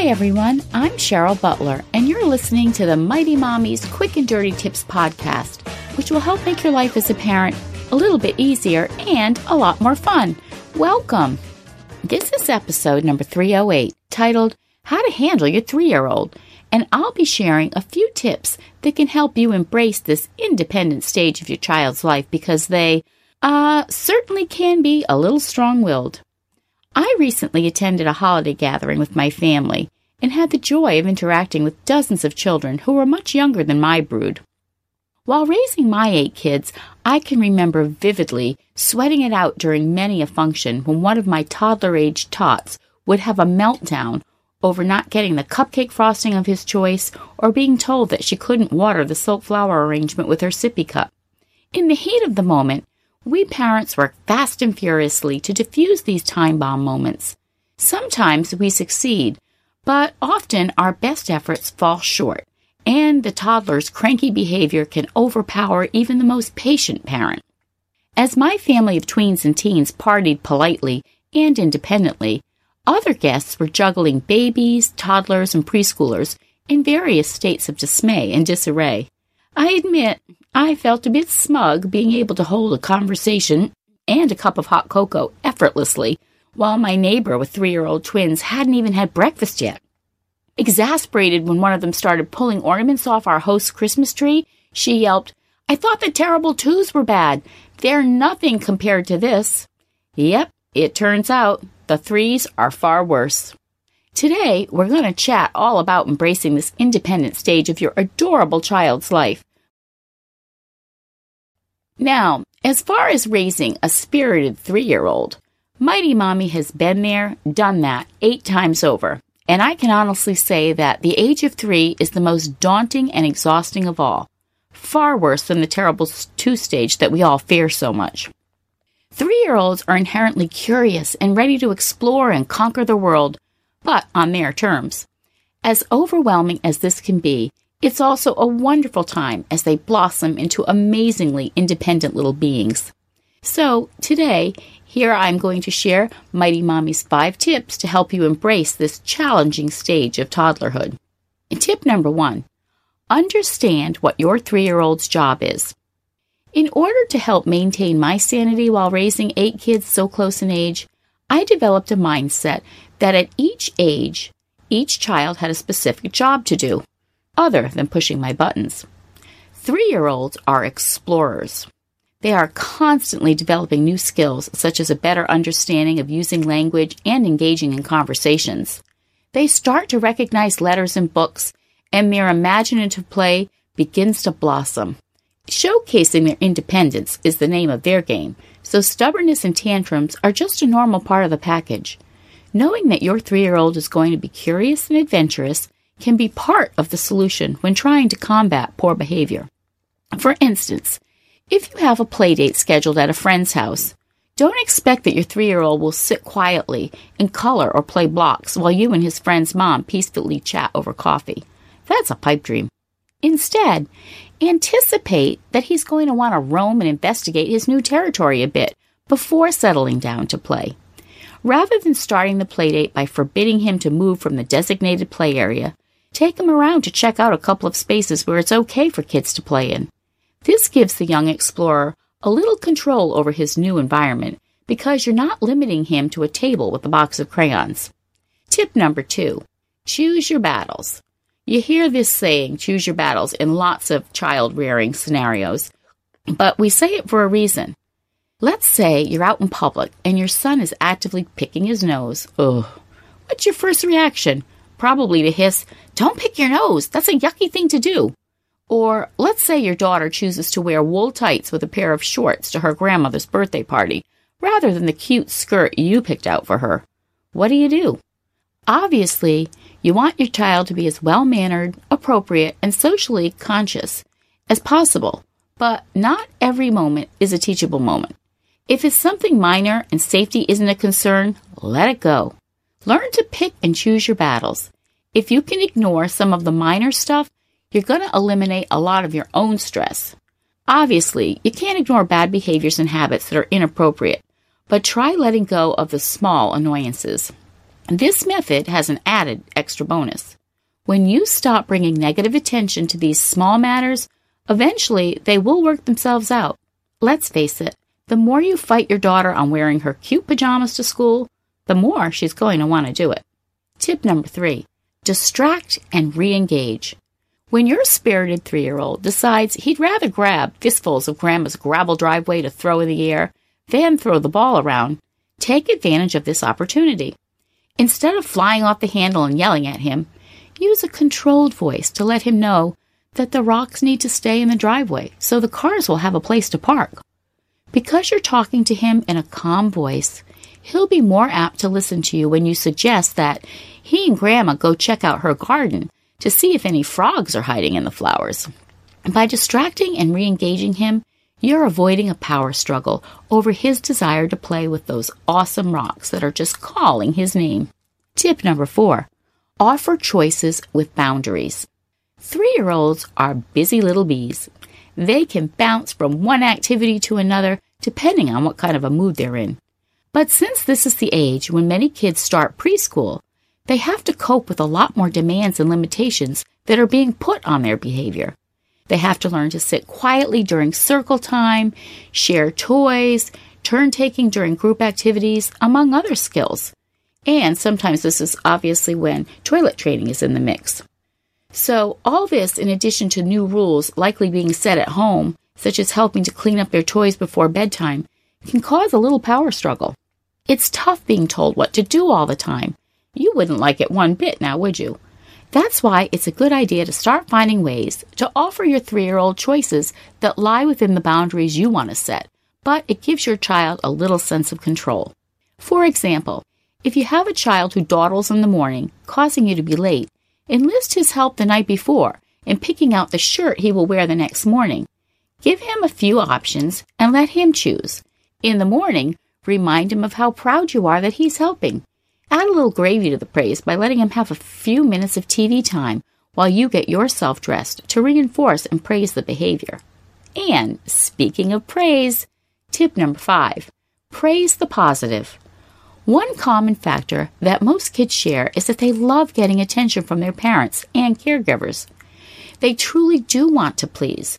Hi, everyone. I'm Cheryl Butler, and you're listening to the Mighty Mommy's Quick and Dirty Tips podcast, which will help make your life as a parent a little bit easier and a lot more fun. Welcome. This is episode number 308, titled How to Handle Your Three Year Old, and I'll be sharing a few tips that can help you embrace this independent stage of your child's life because they, uh, certainly can be a little strong willed. I recently attended a holiday gathering with my family and had the joy of interacting with dozens of children who were much younger than my brood. While raising my eight kids, I can remember vividly sweating it out during many a function when one of my toddler aged tots would have a meltdown over not getting the cupcake frosting of his choice or being told that she couldn't water the silk flower arrangement with her sippy cup. In the heat of the moment, we parents work fast and furiously to diffuse these time bomb moments. Sometimes we succeed, but often our best efforts fall short, and the toddler's cranky behavior can overpower even the most patient parent. As my family of tweens and teens partied politely and independently, other guests were juggling babies, toddlers, and preschoolers in various states of dismay and disarray. I admit I felt a bit smug being able to hold a conversation and a cup of hot cocoa effortlessly while my neighbor with three year old twins hadn't even had breakfast yet. Exasperated when one of them started pulling ornaments off our host's Christmas tree, she yelped, I thought the terrible twos were bad. They're nothing compared to this. Yep, it turns out the threes are far worse. Today, we're going to chat all about embracing this independent stage of your adorable child's life. Now, as far as raising a spirited three year old, Mighty Mommy has been there, done that eight times over. And I can honestly say that the age of three is the most daunting and exhausting of all. Far worse than the terrible two stage that we all fear so much. Three year olds are inherently curious and ready to explore and conquer the world, but on their terms. As overwhelming as this can be, it's also a wonderful time as they blossom into amazingly independent little beings. So, today, here I'm going to share Mighty Mommy's five tips to help you embrace this challenging stage of toddlerhood. And tip number one understand what your three year old's job is. In order to help maintain my sanity while raising eight kids so close in age, I developed a mindset that at each age, each child had a specific job to do other than pushing my buttons. Three year olds are explorers. They are constantly developing new skills, such as a better understanding of using language and engaging in conversations. They start to recognize letters in books, and their imaginative play begins to blossom. Showcasing their independence is the name of their game, so stubbornness and tantrums are just a normal part of the package. Knowing that your three year old is going to be curious and adventurous can be part of the solution when trying to combat poor behavior. For instance, if you have a playdate scheduled at a friend's house, don't expect that your three year old will sit quietly and color or play blocks while you and his friend's mom peacefully chat over coffee. That's a pipe dream. Instead, anticipate that he's going to want to roam and investigate his new territory a bit before settling down to play. Rather than starting the playdate by forbidding him to move from the designated play area, Take them around to check out a couple of spaces where it's okay for kids to play in. This gives the young explorer a little control over his new environment because you're not limiting him to a table with a box of crayons. Tip number two choose your battles. You hear this saying, choose your battles, in lots of child rearing scenarios, but we say it for a reason. Let's say you're out in public and your son is actively picking his nose. Ugh. What's your first reaction? Probably to hiss, Don't pick your nose. That's a yucky thing to do. Or let's say your daughter chooses to wear wool tights with a pair of shorts to her grandmother's birthday party rather than the cute skirt you picked out for her. What do you do? Obviously, you want your child to be as well mannered, appropriate, and socially conscious as possible, but not every moment is a teachable moment. If it's something minor and safety isn't a concern, let it go. Learn to pick and choose your battles. If you can ignore some of the minor stuff, you're going to eliminate a lot of your own stress. Obviously, you can't ignore bad behaviors and habits that are inappropriate, but try letting go of the small annoyances. This method has an added extra bonus. When you stop bringing negative attention to these small matters, eventually they will work themselves out. Let's face it, the more you fight your daughter on wearing her cute pajamas to school, the more she's going to want to do it. Tip number three distract and re engage. When your spirited three year old decides he'd rather grab fistfuls of grandma's gravel driveway to throw in the air than throw the ball around, take advantage of this opportunity. Instead of flying off the handle and yelling at him, use a controlled voice to let him know that the rocks need to stay in the driveway so the cars will have a place to park. Because you're talking to him in a calm voice, he'll be more apt to listen to you when you suggest that he and Grandma go check out her garden to see if any frogs are hiding in the flowers. By distracting and re engaging him, you're avoiding a power struggle over his desire to play with those awesome rocks that are just calling his name. Tip number four offer choices with boundaries. Three year olds are busy little bees. They can bounce from one activity to another depending on what kind of a mood they're in. But since this is the age when many kids start preschool, they have to cope with a lot more demands and limitations that are being put on their behavior. They have to learn to sit quietly during circle time, share toys, turn taking during group activities, among other skills. And sometimes this is obviously when toilet training is in the mix. So, all this, in addition to new rules likely being set at home, such as helping to clean up their toys before bedtime, can cause a little power struggle. It's tough being told what to do all the time. You wouldn't like it one bit now, would you? That's why it's a good idea to start finding ways to offer your three year old choices that lie within the boundaries you want to set, but it gives your child a little sense of control. For example, if you have a child who dawdles in the morning, causing you to be late, Enlist his help the night before in picking out the shirt he will wear the next morning. Give him a few options and let him choose. In the morning, remind him of how proud you are that he's helping. Add a little gravy to the praise by letting him have a few minutes of TV time while you get yourself dressed to reinforce and praise the behavior. And speaking of praise, tip number five praise the positive. One common factor that most kids share is that they love getting attention from their parents and caregivers. They truly do want to please.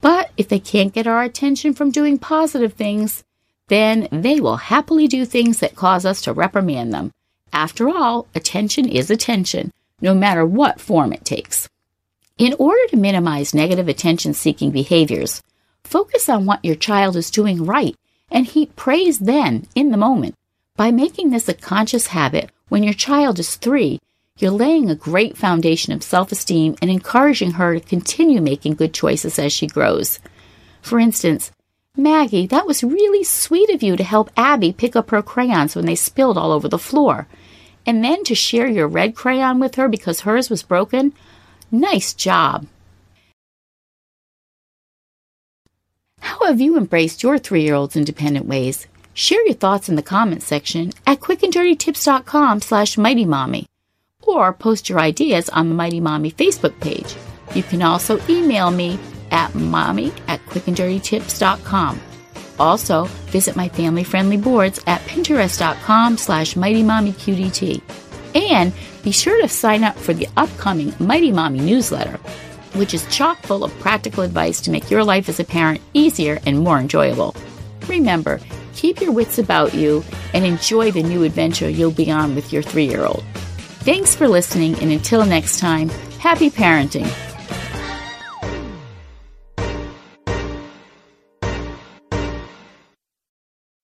But if they can't get our attention from doing positive things, then they will happily do things that cause us to reprimand them. After all, attention is attention, no matter what form it takes. In order to minimize negative attention seeking behaviors, focus on what your child is doing right and heap praise then in the moment. By making this a conscious habit when your child is three, you're laying a great foundation of self esteem and encouraging her to continue making good choices as she grows. For instance, Maggie, that was really sweet of you to help Abby pick up her crayons when they spilled all over the floor. And then to share your red crayon with her because hers was broken. Nice job. How have you embraced your three year old's independent ways? Share your thoughts in the comments section at quickanddirtytips.com slash mightymommy or post your ideas on the Mighty Mommy Facebook page. You can also email me at mommy at quickanddirtytips.com. Also, visit my family-friendly boards at pinterest.com slash mightymommyqdt. And be sure to sign up for the upcoming Mighty Mommy newsletter. which is chock full of practical advice to make your life as a parent easier and more enjoyable. Remember, keep your wits about you and enjoy the new adventure you'll be on with your three year old. Thanks for listening, and until next time, happy parenting.